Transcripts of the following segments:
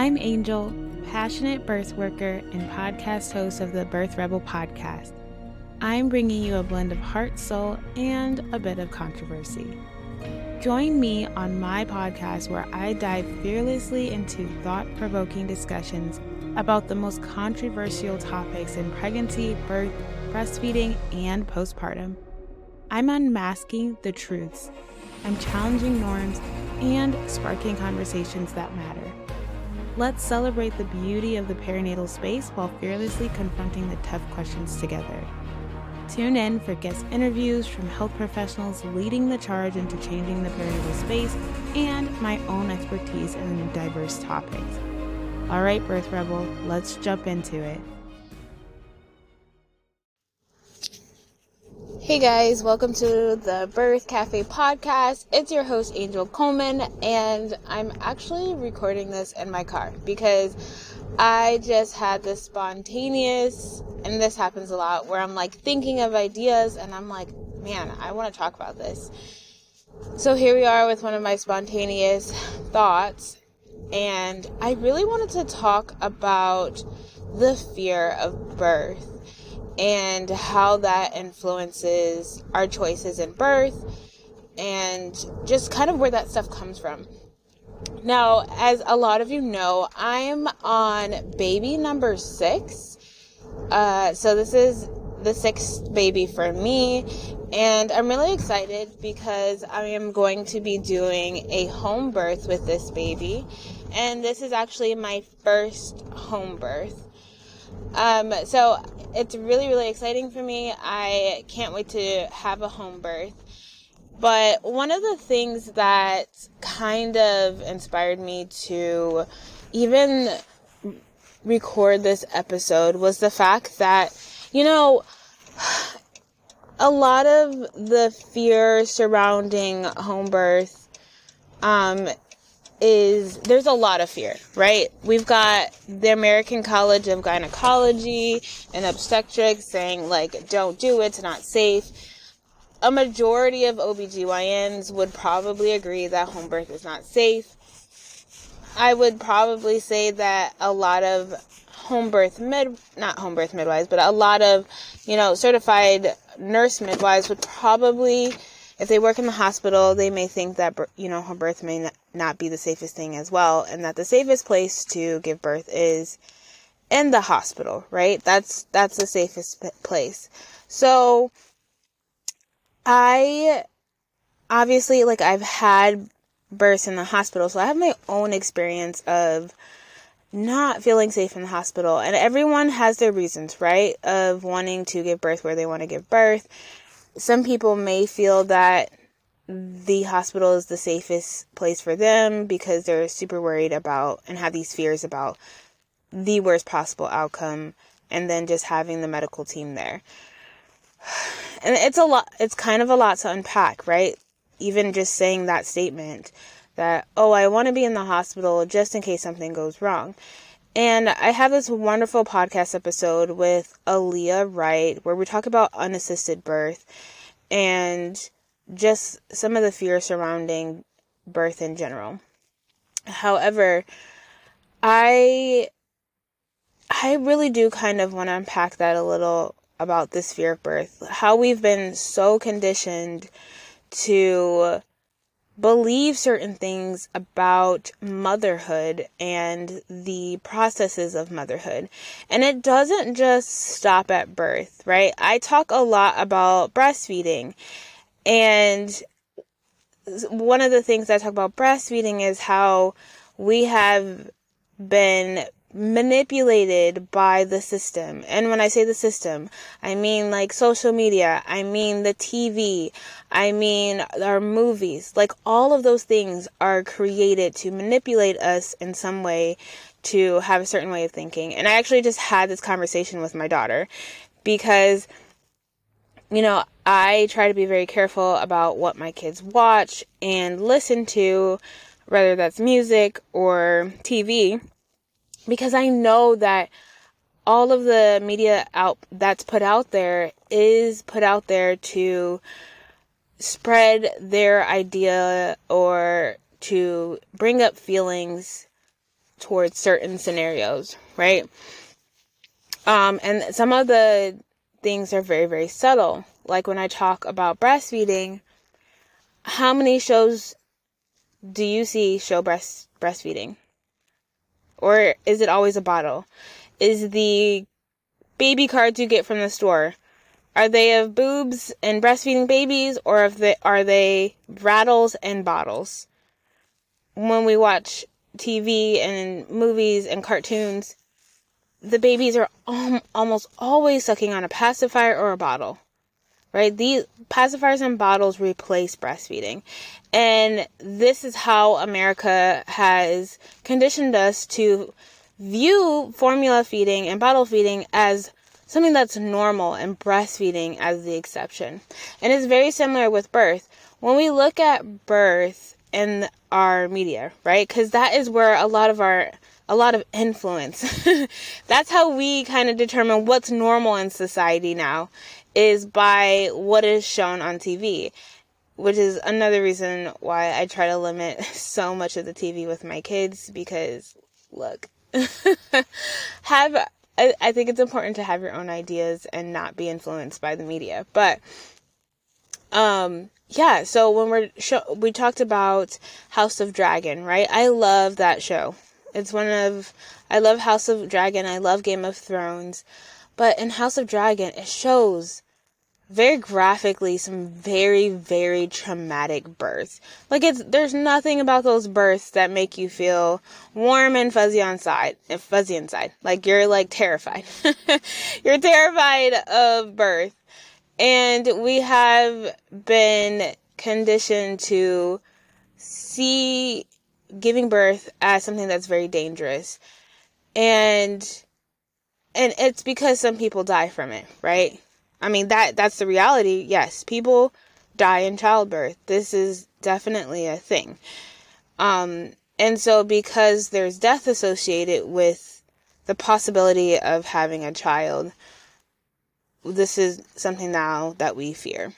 I'm Angel, passionate birth worker and podcast host of the Birth Rebel podcast. I'm bringing you a blend of heart, soul, and a bit of controversy. Join me on my podcast where I dive fearlessly into thought provoking discussions about the most controversial topics in pregnancy, birth, breastfeeding, and postpartum. I'm unmasking the truths, I'm challenging norms, and sparking conversations that matter. Let's celebrate the beauty of the perinatal space while fearlessly confronting the tough questions together. Tune in for guest interviews from health professionals leading the charge into changing the perinatal space and my own expertise in diverse topics. All right, Birth Rebel, let's jump into it. Hey guys, welcome to the Birth Cafe podcast. It's your host, Angel Coleman, and I'm actually recording this in my car because I just had this spontaneous, and this happens a lot, where I'm like thinking of ideas and I'm like, man, I want to talk about this. So here we are with one of my spontaneous thoughts, and I really wanted to talk about the fear of birth and how that influences our choices in birth and just kind of where that stuff comes from. Now, as a lot of you know, I'm on baby number six. Uh, so this is the sixth baby for me, and I'm really excited because I am going to be doing a home birth with this baby, and this is actually my first home birth. Um, so it's really, really exciting for me. I can't wait to have a home birth. But one of the things that kind of inspired me to even record this episode was the fact that, you know, a lot of the fear surrounding home birth um, is there's a lot of fear, right? We've got the American College of Gynecology and Obstetrics saying, like, don't do it, it's not safe. A majority of OBGYNs would probably agree that home birth is not safe. I would probably say that a lot of home birth mid, not home birth midwives, but a lot of, you know, certified nurse midwives would probably if they work in the hospital, they may think that, you know, home birth may not be the safest thing as well, and that the safest place to give birth is in the hospital, right? That's, that's the safest place. So, I, obviously, like, I've had births in the hospital, so I have my own experience of not feeling safe in the hospital. And everyone has their reasons, right? Of wanting to give birth where they want to give birth some people may feel that the hospital is the safest place for them because they're super worried about and have these fears about the worst possible outcome and then just having the medical team there. And it's a lot, it's kind of a lot to unpack, right? Even just saying that statement that, oh, I want to be in the hospital just in case something goes wrong. And I have this wonderful podcast episode with Aaliyah Wright where we talk about unassisted birth and just some of the fear surrounding birth in general. However, I I really do kind of want to unpack that a little about this fear of birth. How we've been so conditioned to believe certain things about motherhood and the processes of motherhood. And it doesn't just stop at birth, right? I talk a lot about breastfeeding. And one of the things I talk about breastfeeding is how we have been manipulated by the system. And when I say the system, I mean like social media, I mean the TV, I mean our movies. Like all of those things are created to manipulate us in some way to have a certain way of thinking. And I actually just had this conversation with my daughter because you know, I try to be very careful about what my kids watch and listen to, whether that's music or TV because I know that all of the media out that's put out there is put out there to spread their idea or to bring up feelings towards certain scenarios, right? Um, and some of the things are very, very subtle. Like when I talk about breastfeeding, how many shows do you see show breast breastfeeding? Or is it always a bottle? Is the baby cards you get from the store are they of boobs and breastfeeding babies or of the, are they rattles and bottles? When we watch TV and movies and cartoons, the babies are almost always sucking on a pacifier or a bottle. Right? These pacifiers and bottles replace breastfeeding. And this is how America has conditioned us to view formula feeding and bottle feeding as something that's normal and breastfeeding as the exception. And it's very similar with birth. When we look at birth in our media, right? Cuz that is where a lot of our a lot of influence. That's how we kind of determine what's normal in society now is by what is shown on TV, which is another reason why I try to limit so much of the TV with my kids because look, have I, I think it's important to have your own ideas and not be influenced by the media. But um yeah, so when we're show, we talked about House of Dragon, right? I love that show. It's one of I love House of Dragon, I love Game of Thrones, but in House of Dragon it shows very graphically some very very traumatic births. Like it's there's nothing about those births that make you feel warm and fuzzy on side, and fuzzy inside. Like you're like terrified. you're terrified of birth. And we have been conditioned to see giving birth as something that's very dangerous. And and it's because some people die from it, right? I mean that that's the reality. Yes, people die in childbirth. This is definitely a thing. Um and so because there's death associated with the possibility of having a child, this is something now that we fear.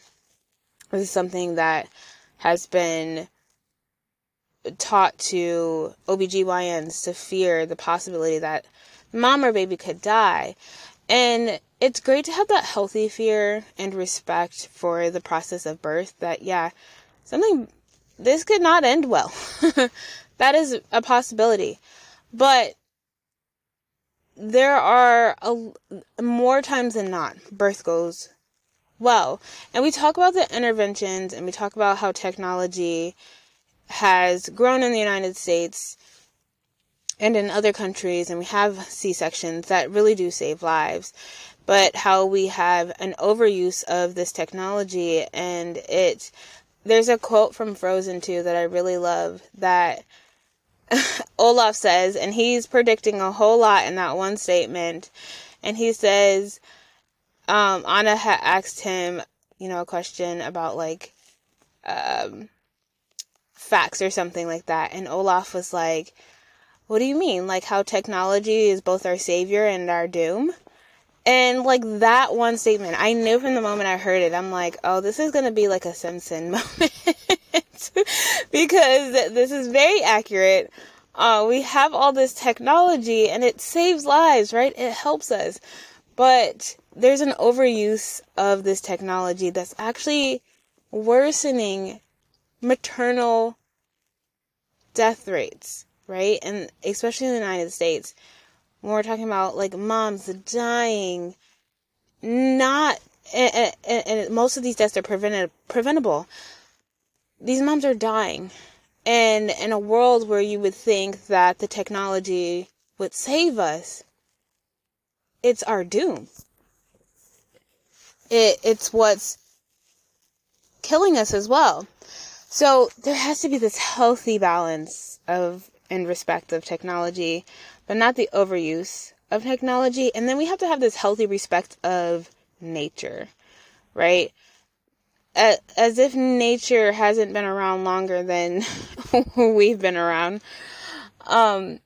This is something that has been taught to OBGYNs to fear the possibility that mom or baby could die. And it's great to have that healthy fear and respect for the process of birth that, yeah, something, this could not end well. that is a possibility. But there are a, more times than not, birth goes well. And we talk about the interventions and we talk about how technology has grown in the United States and in other countries, and we have C sections that really do save lives. But how we have an overuse of this technology, and it. There's a quote from Frozen 2 that I really love that Olaf says, and he's predicting a whole lot in that one statement. And he says, um, Anna had asked him, you know, a question about like, um, facts or something like that. And Olaf was like, What do you mean? Like how technology is both our savior and our doom? And like that one statement, I knew from the moment I heard it, I'm like, oh, this is going to be like a Simpson moment. because this is very accurate. Uh, we have all this technology and it saves lives, right? It helps us. But there's an overuse of this technology that's actually worsening maternal death rates, right? And especially in the United States, when we're talking about like moms dying, not and, and, and most of these deaths are prevented preventable. These moms are dying, and in a world where you would think that the technology would save us, it's our doom. It it's what's killing us as well. So there has to be this healthy balance of and respect of technology, but not the overuse of technology. And then we have to have this healthy respect of nature, right? As if nature hasn't been around longer than we've been around. Um,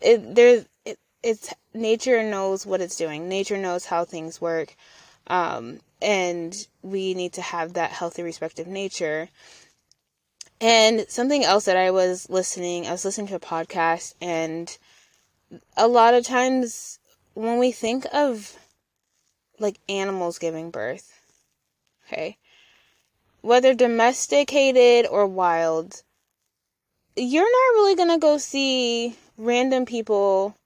it, there's, it, it's, nature knows what it's doing. Nature knows how things work. Um, and we need to have that healthy respect of nature And something else that I was listening, I was listening to a podcast, and a lot of times when we think of like animals giving birth, okay, whether domesticated or wild, you're not really to go see random people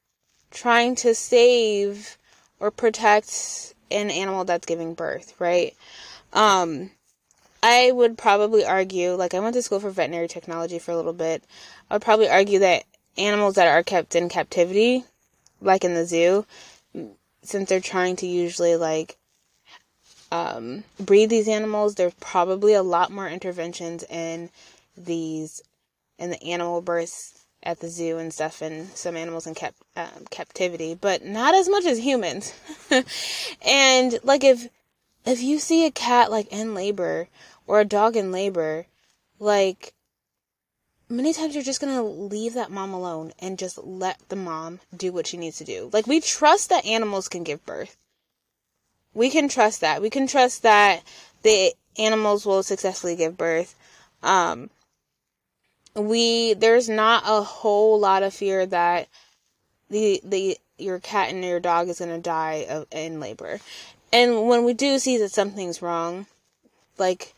trying to save or protect an animal that's giving birth, right? Um, I would probably argue, like I went to school for veterinary technology for a little bit. I would probably argue that animals that are kept in captivity, like in the zoo, since they're trying to usually like um, breed these animals, there's probably a lot more interventions in these in the animal births at the zoo and stuff, and some animals in cap- um, captivity, but not as much as humans. and like if if you see a cat like in labor or a dog in labor, like many times you're just gonna leave that mom alone and just let the mom do what she needs to do. Like we trust that animals can give birth. We can trust that. We can trust that the animals will successfully give birth. Um, we there's not a whole lot of fear that the the your cat and your dog is gonna die of, in labor. And when we do see that something's wrong, like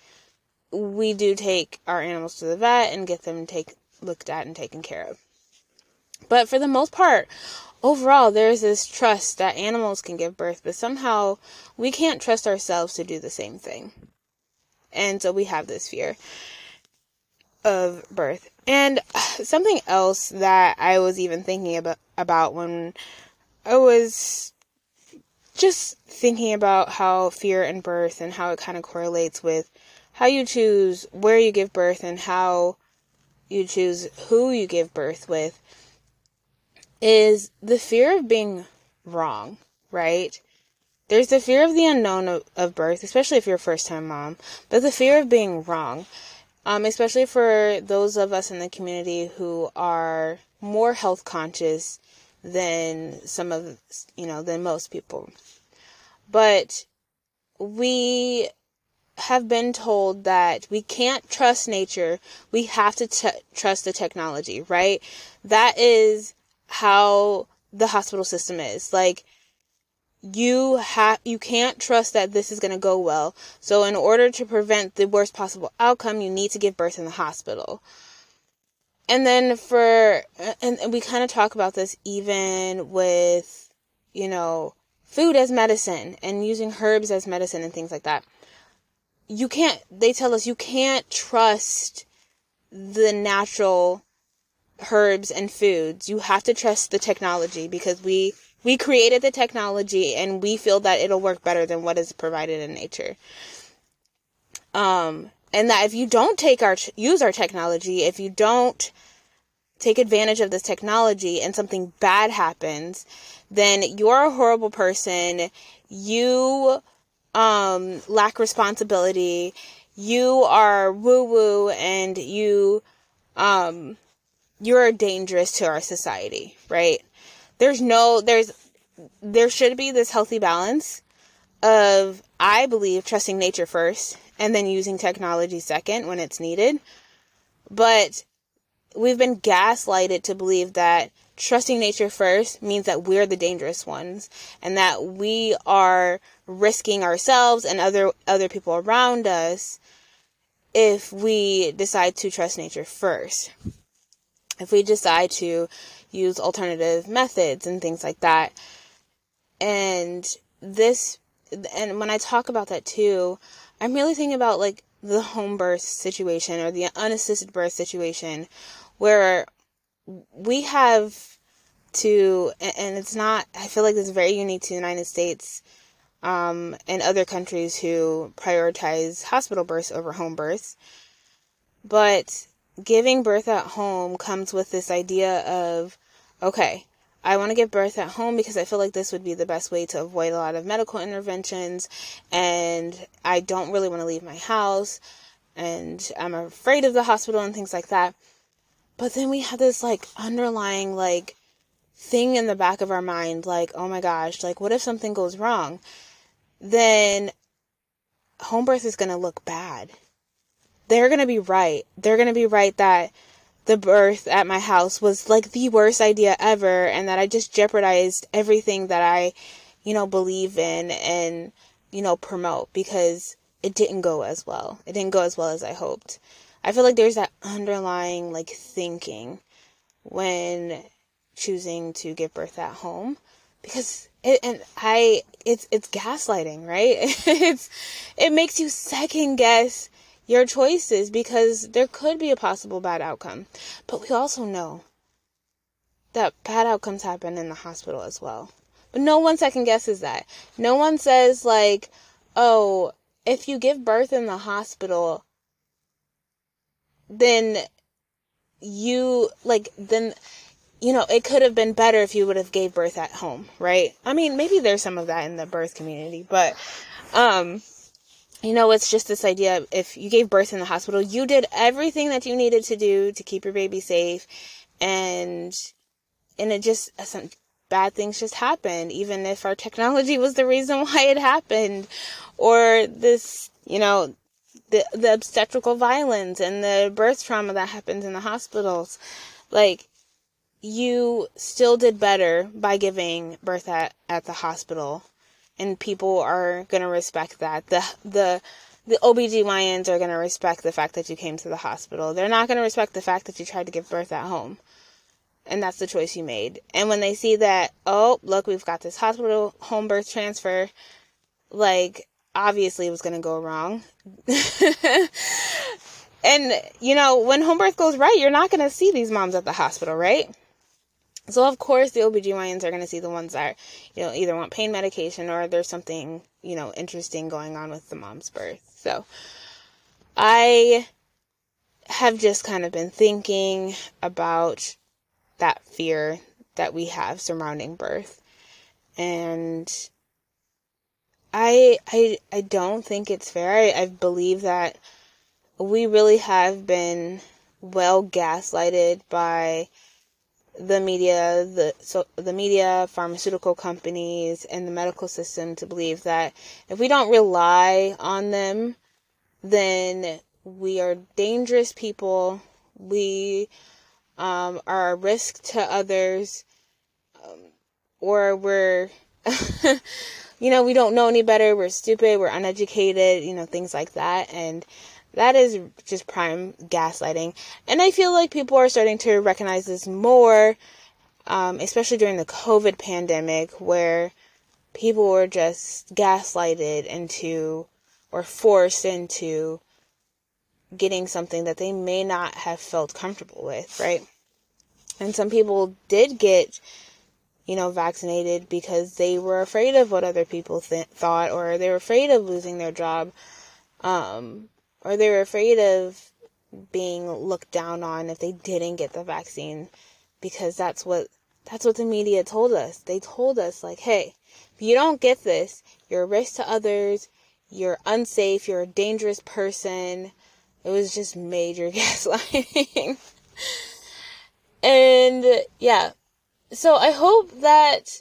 we do take our animals to the vet and get them take looked at and taken care of. But for the most part, overall, there's this trust that animals can give birth, but somehow we can't trust ourselves to do the same thing. And so we have this fear of birth. And something else that I was even thinking about about when I was just thinking about how fear and birth and how it kind of correlates with how you choose where you give birth and how you choose who you give birth with is the fear of being wrong, right? There's the fear of the unknown of, of birth, especially if you're a first time mom, but the fear of being wrong um, especially for those of us in the community who are more health conscious than some of you know than most people but we have been told that we can't trust nature we have to t- trust the technology right that is how the hospital system is like you have you can't trust that this is going to go well. So in order to prevent the worst possible outcome, you need to give birth in the hospital. And then for and, and we kind of talk about this even with you know food as medicine and using herbs as medicine and things like that. You can't they tell us you can't trust the natural herbs and foods. You have to trust the technology because we we created the technology and we feel that it'll work better than what is provided in nature. Um, and that if you don't take our use our technology, if you don't take advantage of this technology and something bad happens, then you're a horrible person. You um, lack responsibility. You are woo woo and you um, you're dangerous to our society, right? there's no there's there should be this healthy balance of I believe trusting nature first and then using technology second when it's needed. But we've been gaslighted to believe that trusting nature first means that we're the dangerous ones and that we are risking ourselves and other other people around us if we decide to trust nature first. If we decide to use alternative methods and things like that. And this, and when I talk about that too, I'm really thinking about like the home birth situation or the unassisted birth situation where we have to, and it's not, I feel like it's very unique to the United States um, and other countries who prioritize hospital births over home births. But giving birth at home comes with this idea of okay, I want to give birth at home because I feel like this would be the best way to avoid a lot of medical interventions. And I don't really want to leave my house. And I'm afraid of the hospital and things like that. But then we have this like underlying like thing in the back of our mind like, oh my gosh, like what if something goes wrong? Then home birth is going to look bad. they're going to be right. They're going to be right that the birth at my house was like the worst idea ever and that I just jeopardized everything that I, you know, believe in and, you know, promote because it didn't go as well. It didn't go as well as I hoped. I feel like there's that underlying like thinking when choosing to give birth at home because it, and I it's it's gaslighting, right? it's it makes you second guess your choices because there could be a possible bad outcome. But we also know that bad outcomes happen in the hospital as well. But no one second guesses that. No one says like, "Oh, if you give birth in the hospital, then you like then you know, it could have been better if you would have gave birth at home, right? I mean, maybe there's some of that in the birth community, but um you know, it's just this idea if you gave birth in the hospital, you did everything that you needed to do to keep your baby safe. And and it just some bad things just happened even if our technology was the reason why it happened. Or this, you know, the the obstetrical violence and the birth trauma that happens in the hospitals. Like you still did better by giving birth at, at the hospital and people are going to respect that the the the OBGYNs are going to respect the fact that you came to the hospital. They're not going to respect the fact that you tried to give birth at home. And that's the choice you made. And when they see that, oh, look, we've got this hospital home birth transfer, like, obviously it was going to go wrong. and, you know, when home birth goes right, you're not going to see these moms at the hospital, right? So of course the OBGYNs are going to see the ones that, you know, either want pain medication or there's something, you know, interesting going on with the mom's birth. So I have just kind of been thinking about that fear that we have surrounding birth. And I I I don't think it's fair. I, I believe that we really have been well gaslighted by the media, the so the media, pharmaceutical companies, and the medical system to believe that if we don't rely on them, then we are dangerous people. We um, are a risk to others, um, or we're, you know, we don't know any better. We're stupid. We're uneducated. You know, things like that, and that is just prime gaslighting. And I feel like people are starting to recognize this more, um, especially during the COVID pandemic, where people were just gaslighted into or forced into getting something that they may not have felt comfortable with, right? And some people did get, you know, vaccinated because they were afraid of what other people th- thought or they were afraid of losing their job. Um, or they were afraid of being looked down on if they didn't get the vaccine because that's what that's what the media told us. They told us like, "Hey, if you don't get this, you're a risk to others, you're unsafe, you're a dangerous person." It was just major gaslighting. and yeah. So I hope that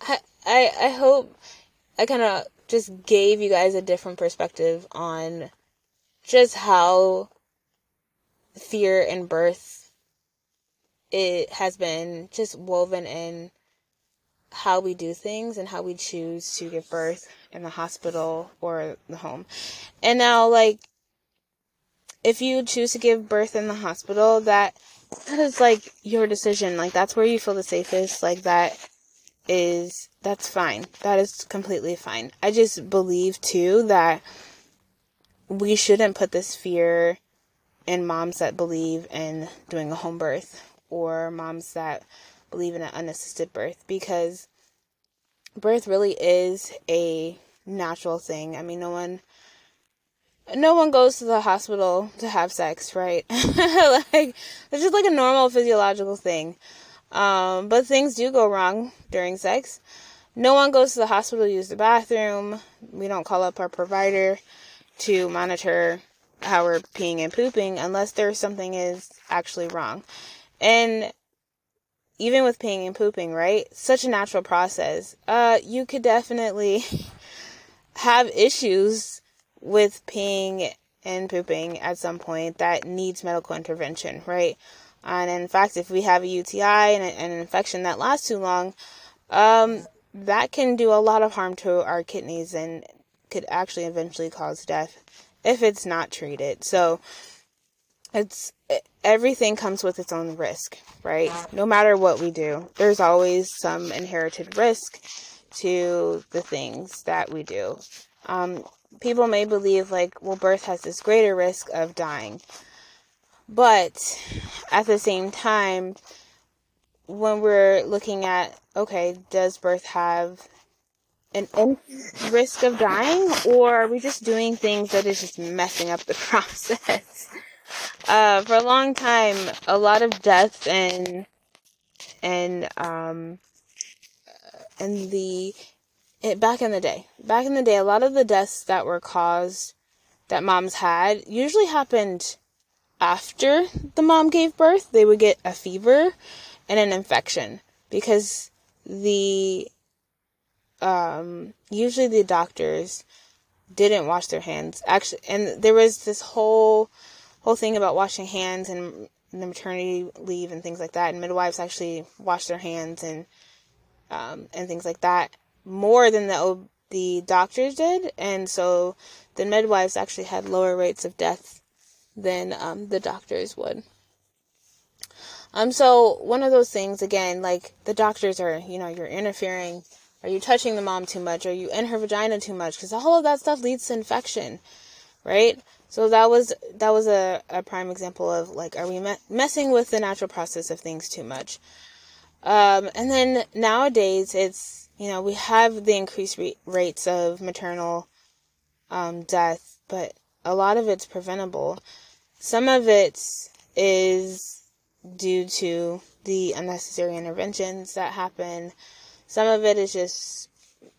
I I, I hope I kind of just gave you guys a different perspective on just how fear and birth it has been just woven in how we do things and how we choose to give birth in the hospital or the home. And now like if you choose to give birth in the hospital that that is like your decision. Like that's where you feel the safest. Like that is that's fine. That is completely fine. I just believe too that we shouldn't put this fear in moms that believe in doing a home birth or moms that believe in an unassisted birth because birth really is a natural thing. I mean, no one no one goes to the hospital to have sex, right? like it's just like a normal physiological thing. Um, but things do go wrong during sex. No one goes to the hospital to use the bathroom. We don't call up our provider to monitor how we're peeing and pooping unless there's something is actually wrong. And even with peeing and pooping, right? Such a natural process. Uh, you could definitely have issues with peeing and pooping at some point that needs medical intervention, right? And in fact, if we have a UTI and an infection that lasts too long, um, that can do a lot of harm to our kidneys and could actually eventually cause death if it's not treated. So it's everything comes with its own risk, right? No matter what we do, there's always some inherited risk to the things that we do. Um, people may believe like, well, birth has this greater risk of dying. But at the same time, when we're looking at, okay, does birth have an risk of dying, or are we just doing things that is just messing up the process? uh, for a long time, a lot of deaths and and um and the it, back in the day, back in the day, a lot of the deaths that were caused that moms had usually happened after the mom gave birth. They would get a fever and an infection because the um, usually the doctors didn't wash their hands. Actually and there was this whole whole thing about washing hands and the maternity leave and things like that. And midwives actually wash their hands and um, and things like that more than the the doctors did. And so the midwives actually had lower rates of death than um, the doctors would. Um so one of those things again like the doctors are you know you're interfering are you touching the mom too much? Are you in her vagina too much? Because all of that stuff leads to infection, right? So that was that was a, a prime example of like, are we me- messing with the natural process of things too much? Um, and then nowadays, it's you know we have the increased re- rates of maternal um, death, but a lot of it's preventable. Some of it is due to the unnecessary interventions that happen some of it is just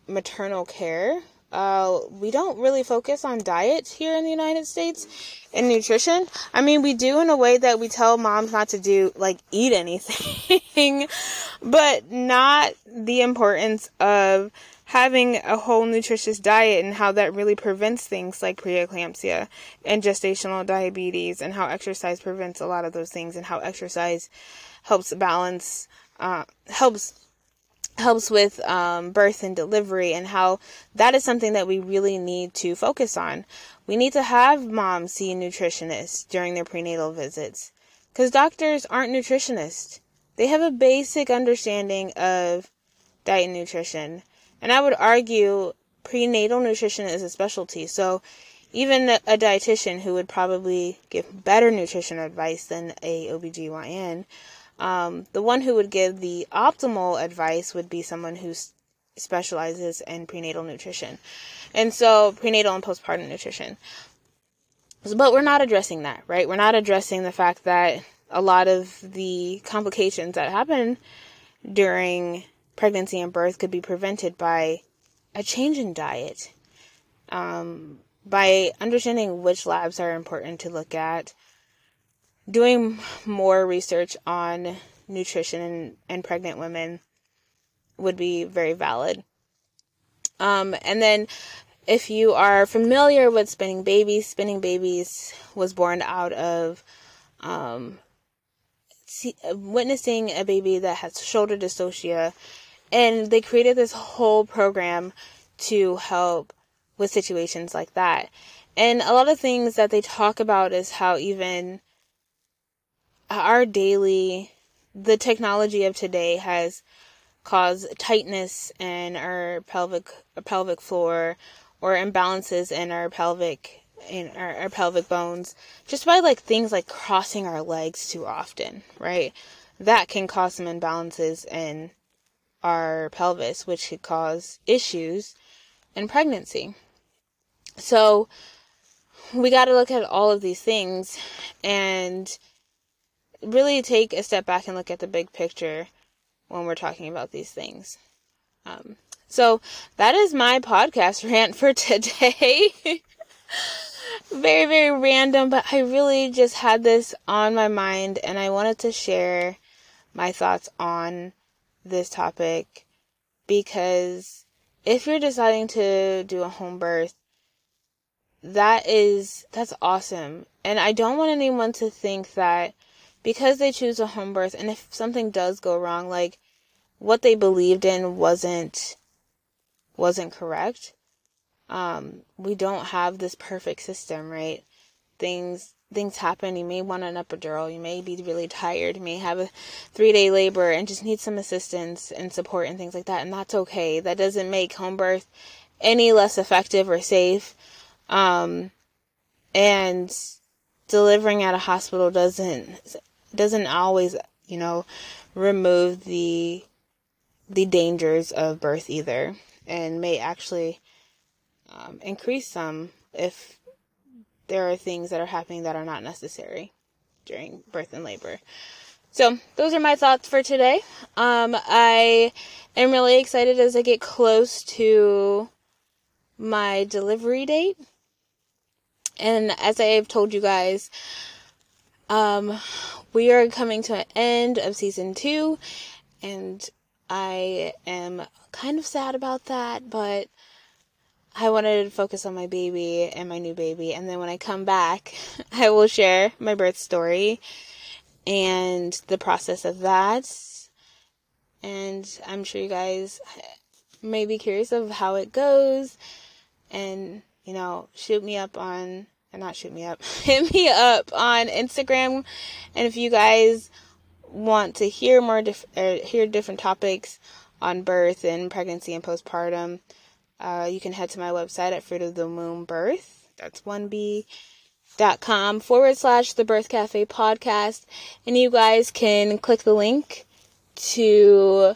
maternal care. Uh, we don't really focus on diet here in the United States and nutrition. I mean, we do in a way that we tell moms not to do, like, eat anything, but not the importance of having a whole nutritious diet and how that really prevents things like preeclampsia and gestational diabetes and how exercise prevents a lot of those things and how exercise helps balance, uh, helps helps with um, birth and delivery and how that is something that we really need to focus on. We need to have moms see nutritionists during their prenatal visits because doctors aren't nutritionists. They have a basic understanding of diet and nutrition. And I would argue prenatal nutrition is a specialty. So even a dietitian who would probably give better nutrition advice than a OBGYN um, the one who would give the optimal advice would be someone who specializes in prenatal nutrition. And so, prenatal and postpartum nutrition. But we're not addressing that, right? We're not addressing the fact that a lot of the complications that happen during pregnancy and birth could be prevented by a change in diet. Um, by understanding which labs are important to look at, doing more research on nutrition and, and pregnant women would be very valid. Um, and then if you are familiar with spinning babies, spinning babies was born out of um, see, witnessing a baby that has shoulder dystocia, and they created this whole program to help with situations like that. And a lot of things that they talk about is how even our daily, the technology of today has caused tightness in our pelvic pelvic floor or imbalances in our pelvic in our, our pelvic bones just by like things like crossing our legs too often, right? That can cause some imbalances in our pelvis, which could cause issues in pregnancy. So we got to look at all of these things and really take a step back and look at the big picture when we're talking about these things. Um, so that is my podcast rant for today. very, very random, but I really just had this on my mind and I wanted to share my thoughts on this topic because if you're deciding to do a home birth, that is that's awesome. And I don't want anyone to think that because they choose a home birth and if something does go wrong, like what they believed in wasn't wasn't correct. Um, we don't have this perfect system, right? Things things happen. You may want an epidural. You may be really tired. You may have a three day labor and just need some assistance and support and things like that. And that's okay. That doesn't make home birth any less effective or safe. Um, and delivering at a hospital doesn't doesn't always, you know, remove the the dangers of birth either, and may actually um, increase some if there are things that are happening that are not necessary during birth and labor. So, those are my thoughts for today. Um, I am really excited as I get close to my delivery date. And as I have told you guys, um, we are coming to an end of season two, and I am kind of sad about that, but I wanted to focus on my baby and my new baby. And then when I come back, I will share my birth story and the process of that. And I'm sure you guys may be curious of how it goes. And, you know, shoot me up on, and not shoot me up, hit me up on Instagram. And if you guys want to hear more, dif- hear different topics on birth and pregnancy and postpartum, uh, you can head to my website at Fruit of the Womb Birth. That's 1B dot com forward slash the birth cafe podcast and you guys can click the link to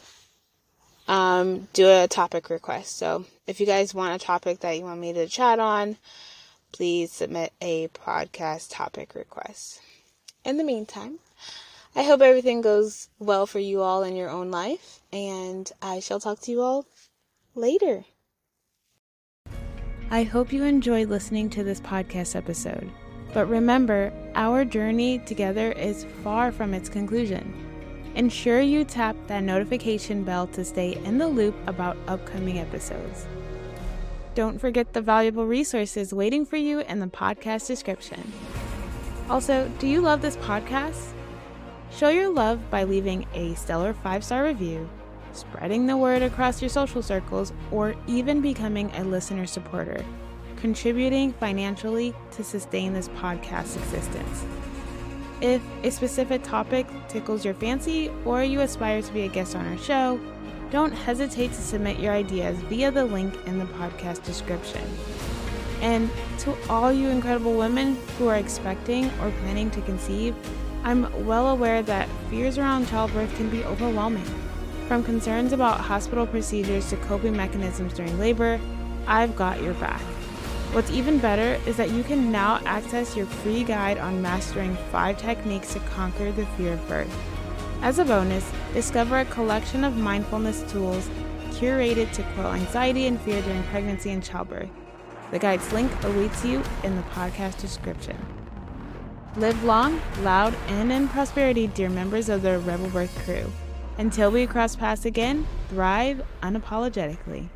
um, do a topic request so if you guys want a topic that you want me to chat on please submit a podcast topic request in the meantime i hope everything goes well for you all in your own life and i shall talk to you all later I hope you enjoyed listening to this podcast episode. But remember, our journey together is far from its conclusion. Ensure you tap that notification bell to stay in the loop about upcoming episodes. Don't forget the valuable resources waiting for you in the podcast description. Also, do you love this podcast? Show your love by leaving a stellar five star review spreading the word across your social circles, or even becoming a listener supporter, contributing financially to sustain this podcast's existence. If a specific topic tickles your fancy or you aspire to be a guest on our show, don't hesitate to submit your ideas via the link in the podcast description. And to all you incredible women who are expecting or planning to conceive, I'm well aware that fears around childbirth can be overwhelming. From concerns about hospital procedures to coping mechanisms during labor, I've got your back. What's even better is that you can now access your free guide on mastering five techniques to conquer the fear of birth. As a bonus, discover a collection of mindfulness tools curated to quell anxiety and fear during pregnancy and childbirth. The guide's link awaits you in the podcast description. Live long, loud, and in prosperity, dear members of the Rebel Birth crew. Until we cross paths again, thrive unapologetically.